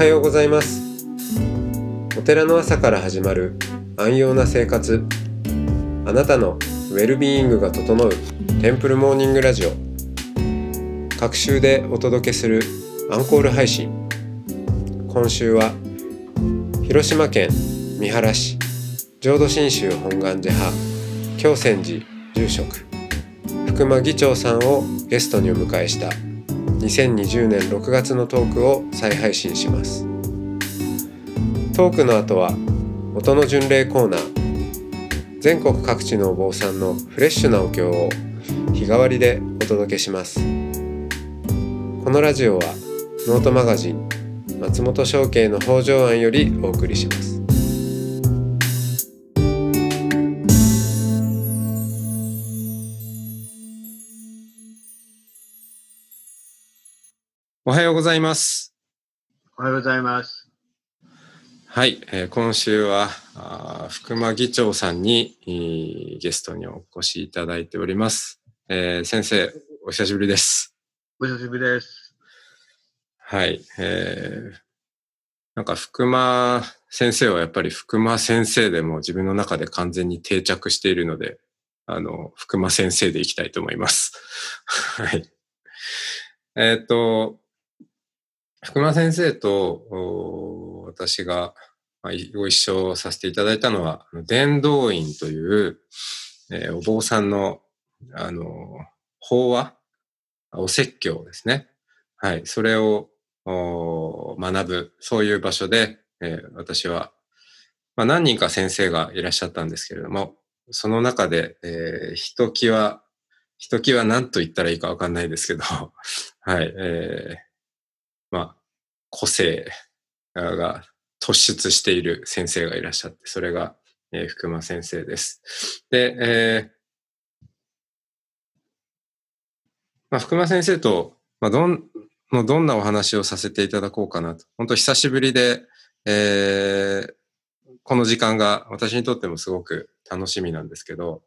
はようございます。お寺の朝から始まる安養な生活。あなたのウェルビーイングが整うテンプルモーニングラジオ。各週でお届けするアンコール配信。今週は広島県三原市浄土真宗本願寺派京泉寺住職福間議長さんをゲストにお迎えした2020年6月のトークを再配信します。トークの後は音の巡礼コーナー。全国各地のお坊さんのフレッシュなお経を日替わりでお届けします。このラジオはノートマガジン松本商家の北条庵よりお送りします。おはようございます。おはようございます。はい、えー今週はあー福間議長さんにえーゲストにお越しいただいております。えー先生、お久しぶりです。お久しぶりです。はい、えーなんか福間先生はやっぱり福間先生でも自分の中で完全に定着しているので、あの、福間先生でいきたいと思います。はい。えっ、と、福間先生と私がご一緒させていただいたのは、伝道院という、えーお坊さんの、あの、法話、お説教ですね。はい。それを学ぶ、そういう場所で、えー私は、まあ、何人か先生がいらっしゃったんですけれども、その中で、えーひときわ、ひときわ何と言ったらいいかわかんないですけど、はい、えーまあ、個性が突出している先生がいらっしゃって、それが、えー福間先生です。で、えーまあ、福間先生と、まあ、どん、のどんなお話をさせていただこうかなと。本当久しぶりで、えーこの時間が私にとってもすごく楽しみなんですけど、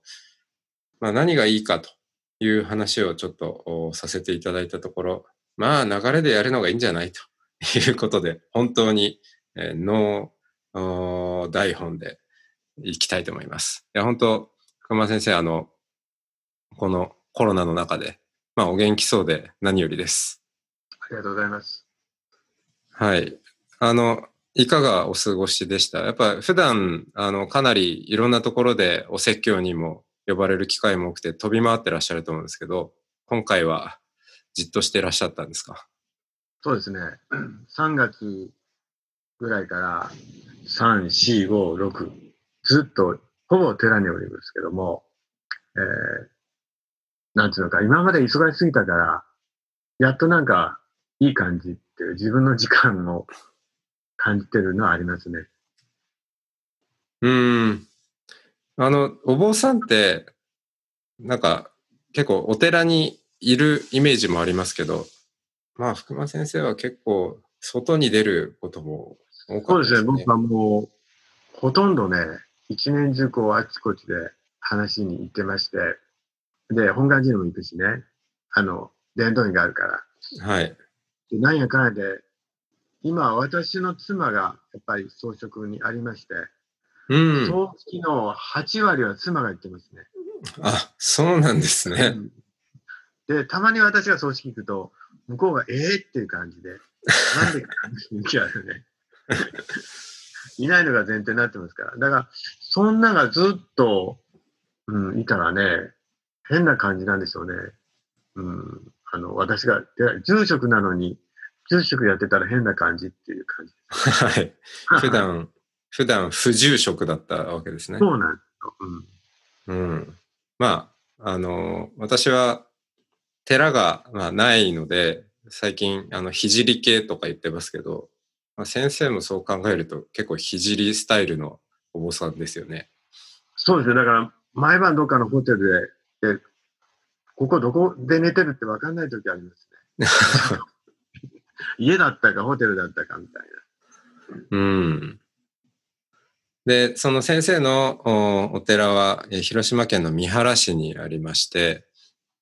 まあ、何がいいかという話をちょっとさせていただいたところ、まあ流れでやるのがいいんじゃないということで、本当に、えーノー台本でいきたいと思います。いや、本当福間先生、あの、このコロナの中で、まあお元気そうで何よりです。ありがとうございます。はい。あの、いかがお過ごしでした？やっぱ普段、あの、かなりいろんなところでお説教にも呼ばれる機会も多くて飛び回ってらっしゃると思うんですけど、今回はじっとしてらっしゃったんですか？そうですね。3月ぐらいから3、4、5、6、ずっとほぼ寺におりますけども、えー、なんていうのか、今まで忙しすぎたから、やっとなんかいい感じっていう自分の時間を感じてるのはありますね。うーん。あの、お坊さんって、なんか結構お寺にいるイメージもありますけど、まあ、福間先生は結構外に出ることも多かったそうですね、僕はもう、ほとんどね、一年中こう、あちこちで話に行ってまして、で、本願寺にも行くしね、あの、伝道院があるから。はい。でなんやかんやで、今、私の妻がやっぱり装飾にありまして、うん。葬式の8割は妻が行ってますね。あ、そうなんですね。で、たまに私が葬式行くと、向こうがええっていう感じで、なんでか雰囲気あるね。いないのが前提になってますから。だから、そんながずっと、うん、いたらね、変な感じなんでしょうね。うん、あの、私が、で住職なのに、住職やってたら変な感じっていう感じ。はい。普段、普段不住職だったわけですね。そうなんですよ。うん。うん。まあ、あの、私は寺が、まあ、ないので、最近、あの、聖系とか言ってますけど、まあ、先生もそう考えると結構聖スタイルのお坊さんですよね。そうですよ。だから、毎晩どっかのホテルで、でここどこで寝てるって分かんない時ありますね。家だったかホテルだったかみたいな。うん。で、その先生のおお寺は、えー広島県の三原市にありまして、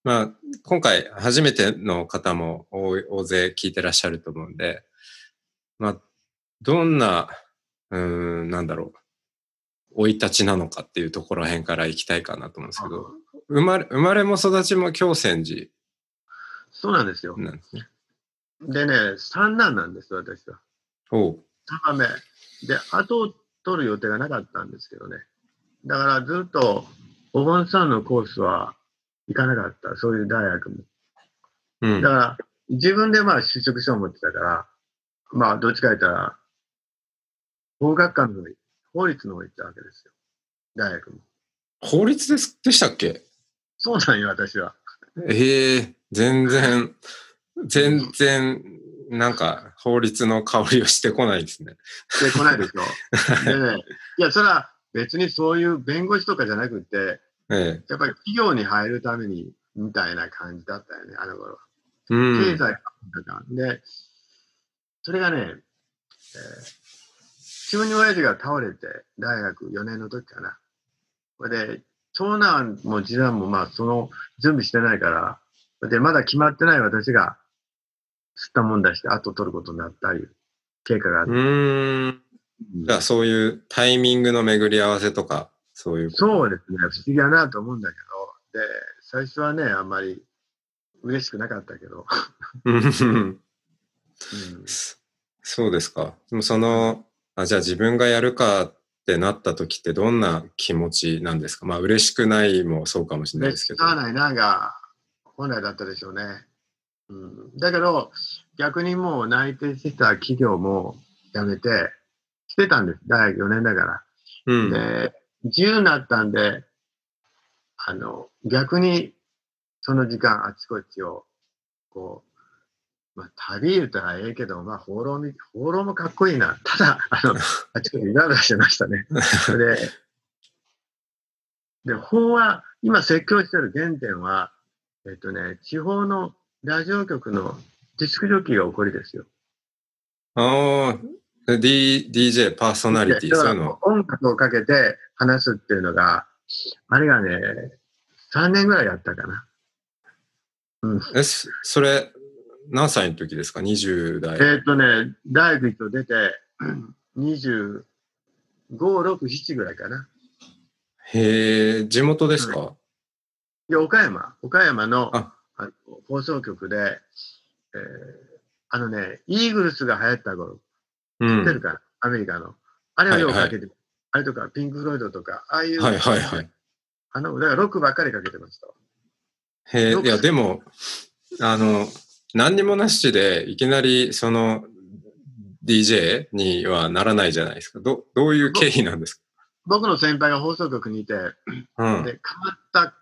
まあ、今回初めての方も大大勢聞いてらっしゃると思うんで、まあ、どんな、うーん、なんだろう、生い立ちなのかっていうところら辺から行きたいかなと思うんですけど、生まれ、生まれも育ちも京泉寺そうなんですよ。なんですね。でね、三男なんです、私は。おう。三番目。で、後を取る予定がなかったんですけどね。だからずっと、お盆さんのコースは行かなかった。そういう大学も。うんだ。から、自分でまあ就職書を持ってたから、まあ、どっちか言ったら、法学科の方に、法律の方に行ったわけですよ。大学も。法律ですでしたっけ？そうなんよ、私は。ええ全然、全然、なんか、法律の香りをしてこないですね。で、来ないでしょ。でね、いや、それは別にそういう弁護士とかじゃなくて、ええ。やっぱり企業に入るために、みたいな感じだったよね、あの頃は。うん。経済とか。で、それがね、えー急に親父が倒れて、大学4年の時かな。それで、長男も次男もまあ、その準備してないから、で、まだ決まってない私が、吸ったもんだして後取ることになったり、経過があっうーん。じゃあ、そういうタイミングの巡り合わせとか、そういう。そうですね、不思議だなと思うんだけど、で、最初はね、あんまり嬉しくなかったけど、うんうん、そうですか。でもその、あ、じゃあ自分がやるかってなった時ってどんな気持ちなんですか？まあ嬉しくないもそうかもしれないですけど。使わないなが本来だったでしょうね。うん、だけど、逆にもう内定してた企業も辞めて、してたんです。大学4年だから。うん。で、自由になったんで、あの、逆にその時間あちこちを、こう、まあ、旅言ったらええけど、まあ、放浪み、放浪もかっこいいな。ただ、あの、あちこちうらうらしてましたね。で、で、法は、今説教してる原点は、えっとね、地方のラジオ局のディスクジョッキーが起こりですよ。ああ、D、DJ、パーソナリティ、でそういうの。音楽をかけて話すっていうのが、あれがね、3年ぐらいやったかな。うん。え、そそれ、何歳の時ですか ?20 代。えっとね、大学と出て、25、6、7ぐらいかな。へえ、地元ですか、で、岡山、岡山のああの放送局で、えーあのね、イーグルスが流行った頃、うん。知ってるかな、アメリカの。あれをよくかけて、あれとか、ピンク・フロイドとか、ああいう、はいはいはい。あの、だからロックばっかりかけてましたわ。へえ、いや、でも、あの、何にもなしで、いきなり、その、DJ にはならないじゃないですか。ど、どういう経緯なんです僕の先輩が放送局にいて、かうん。で、変わった、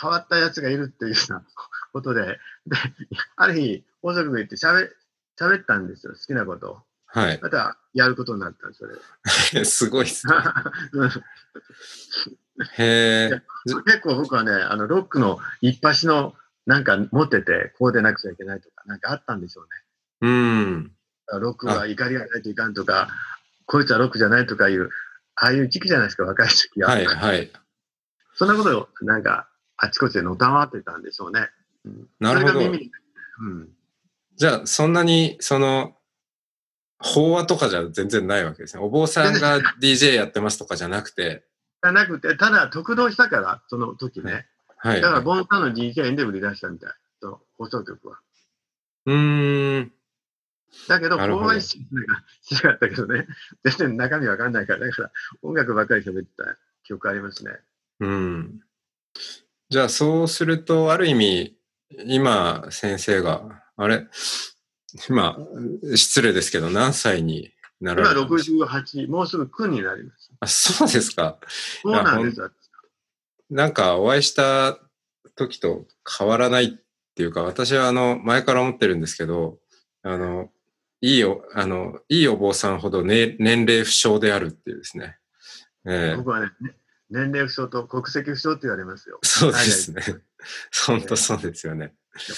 変わったやつがいるっていうようなことで、で、ある日、放送局行って喋、喋ったんですよ、好きなことを。はい。また、やることになったんです、それ。すごいっすね。うんへえ。結構僕はね、あの、ロックの一発のなんか持ってて、こうでなくちゃいけないとか、なんかあったんでしょうね。うん。ロックは怒りがないといかんとか、こいつはロックじゃないとかいう、ああいう時期じゃないですか、若い時は。はいはい。そんなことを、なんか、あちこちでのたまってたんでしょうね。うんなるほどうん。じゃあ、そんなに、その、法話とかじゃ全然ないわけですね。お坊さんが DJ やってますとかじゃなくて、じゃなくて、ただ、特動したから、その時ね。はい。だから、ボンさんの DJ で売り出したみたい。その放送局は。うーん。だけど、公演しなかしなかったけどね。全然中身わかんないから、だから、音楽ばっかり喋ってた記憶ありますね。うん。じゃあ、そうすると、ある意味、今、先生が、あれ？今、失礼ですけど、何歳になら今れたんですか？68、もうすぐ9になります。あ、そうですか。そうなんですよ。なんか、お会いした時と変わらないっていうか、私は、あの、前から思ってるんですけど、あの、いいお、あの、いいお坊さんほど、ね、年齢不詳であるっていうですね。ええ僕はね、年齢不詳と国籍不詳って言われますよ。そうですね。本当そうですよね。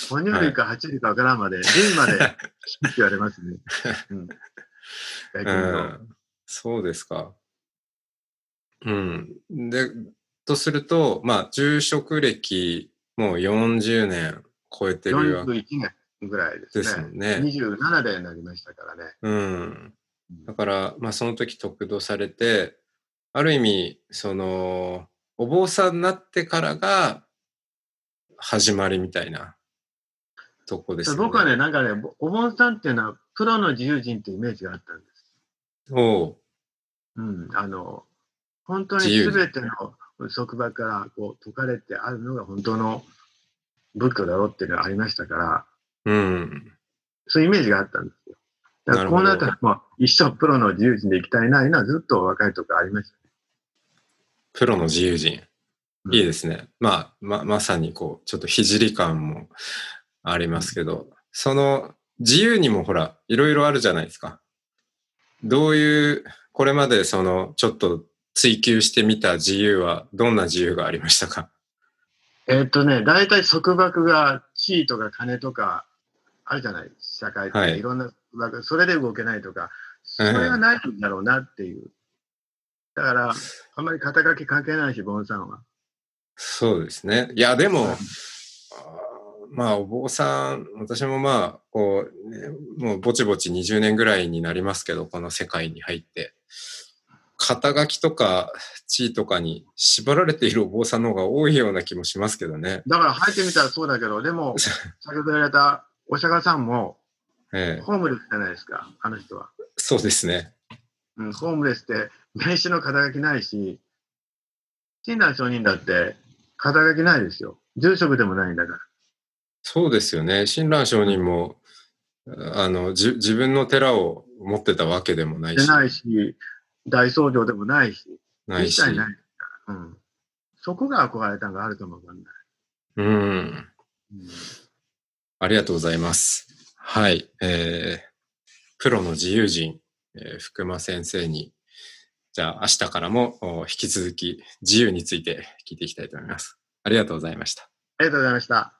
哺乳類か爬虫類かわからんまで、類までって言われますね。うん。そうですか。うん。で、とすると、まあ、住職歴もう40年超えてるわけ41年ぐらいですね。ですもんね。27でになりましたからね。うん。だから、まあその時得度されて、ある意味、その、お坊さんになってからが始まりみたいなとこですよね。僕はね、なんかね、お坊さんっていうのはプロの自由人っていうイメージがあったんです。おううん、あの、本当に全ての束縛からこう解かれてあるのが本当の仏教だろうっていうのがありましたから、うん。そういうイメージがあったんですよ。だからこうなったらもう一生プロの自由人で行きたいな、いうのはずっと若いとこありました。プロの自由人。うんいいですね。まあ、ま、まさにこう、ちょっと聖感もありますけど、その自由にもほら、いろいろあるじゃないですか。どういう、これまでその、ちょっと追求してみた自由は、どんな自由がありましたか？えーっとね、大体束縛が地位とか金とかあるじゃない、社会って、はいい、ろんな束縛、それで動けないとか、それはないんだろうなっていう。だから、あんまり肩書き関係ないし、ボンさんは。そうですね。いや、でも、まあ、お坊さん、私もまあ、こう、ね、もうぼちぼち20年ぐらいになりますけど、この世界に入って。肩書きとか地位とかに縛られているお坊さんの方が多いような気もしますけどね。だから入ってみたらそうだけど、でも、先ほど言われたお釈迦さんも、ええ、ホームレスじゃないですか、あの人は。そうですね。うん、ホームレスって名刺の肩書きないし、親鸞上人だって肩書きないですよ。住職でもないんだから。そうですよね。親鸞上人も、あの、じ自分の寺を持ってたわけでもないし、でないし、大僧正でもないし、ないし。ない。うん。そこが憧れたのがあるともわかんない。うん。うんありがとうございます。はい。えー、プロの自由人、えー福間先生に、じゃあ明日からもお引き続き自由について聞いていきたいと思います。ありがとうございました。ありがとうございました。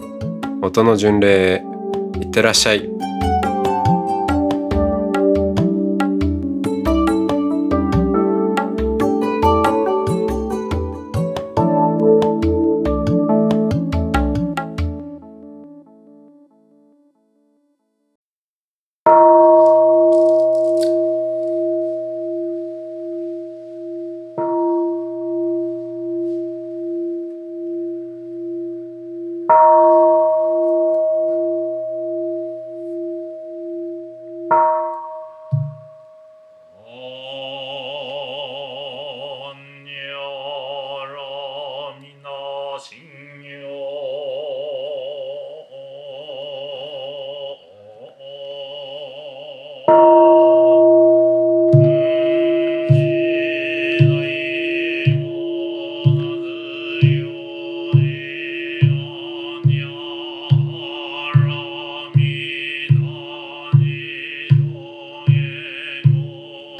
音の巡礼いってらっしゃい。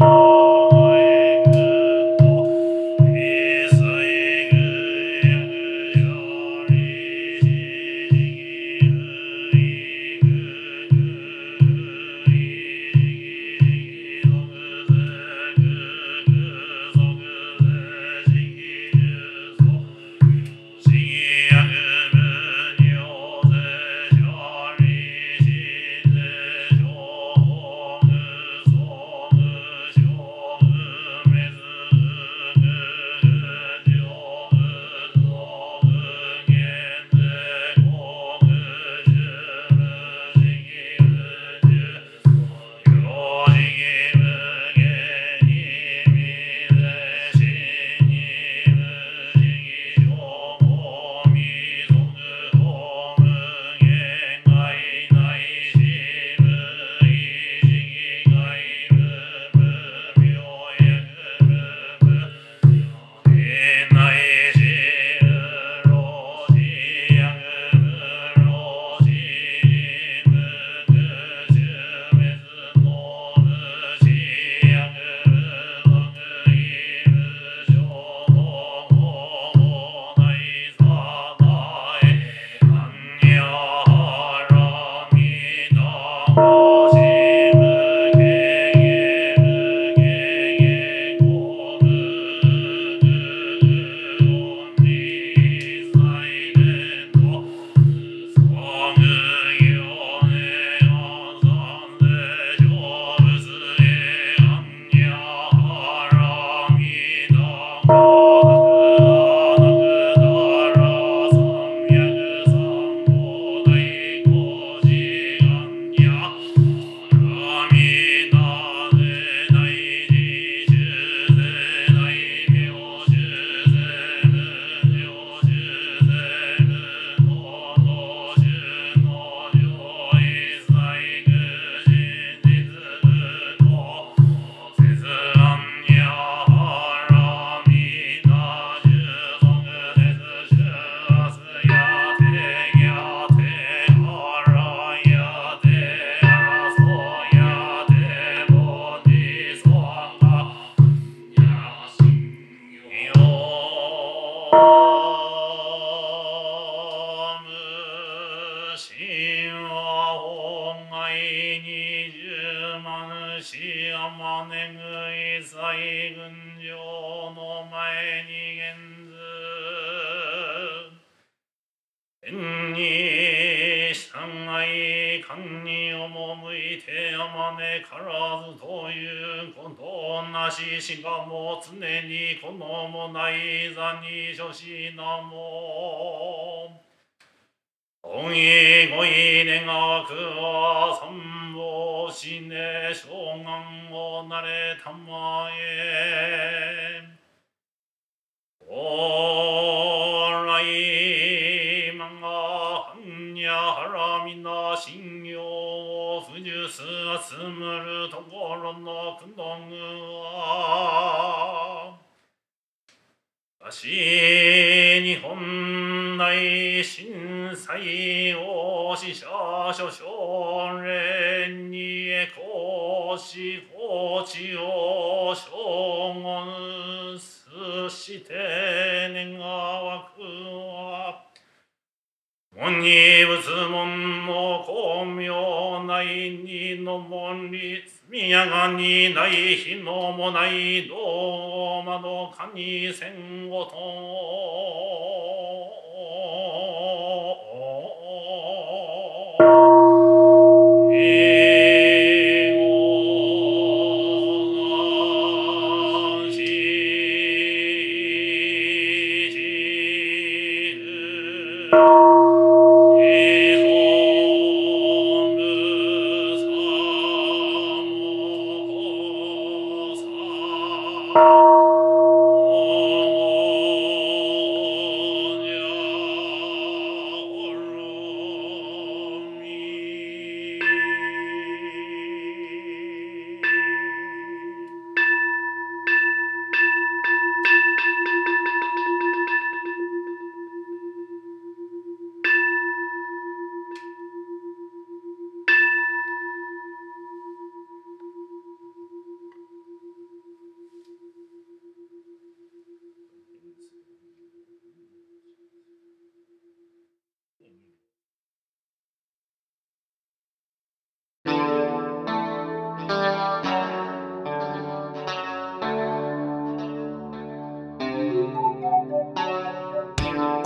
Oh. 神は本外二十万死あまねぐい最軍上の前に現ず。天に従い官に赴いてあまねからずということなししかも常にこのもない座に諸しなも。おいごい願わくは三宝しね将軍をなれたまえ。おらいまがはんやはらみな信用を不十す集むるところのくのぐは。わし日本内震災を死者諸少連にへこし放置を将軍すして願わくは門に仏門の光明内にの門に宮がにない日のもない道窓かに戦後と Amen.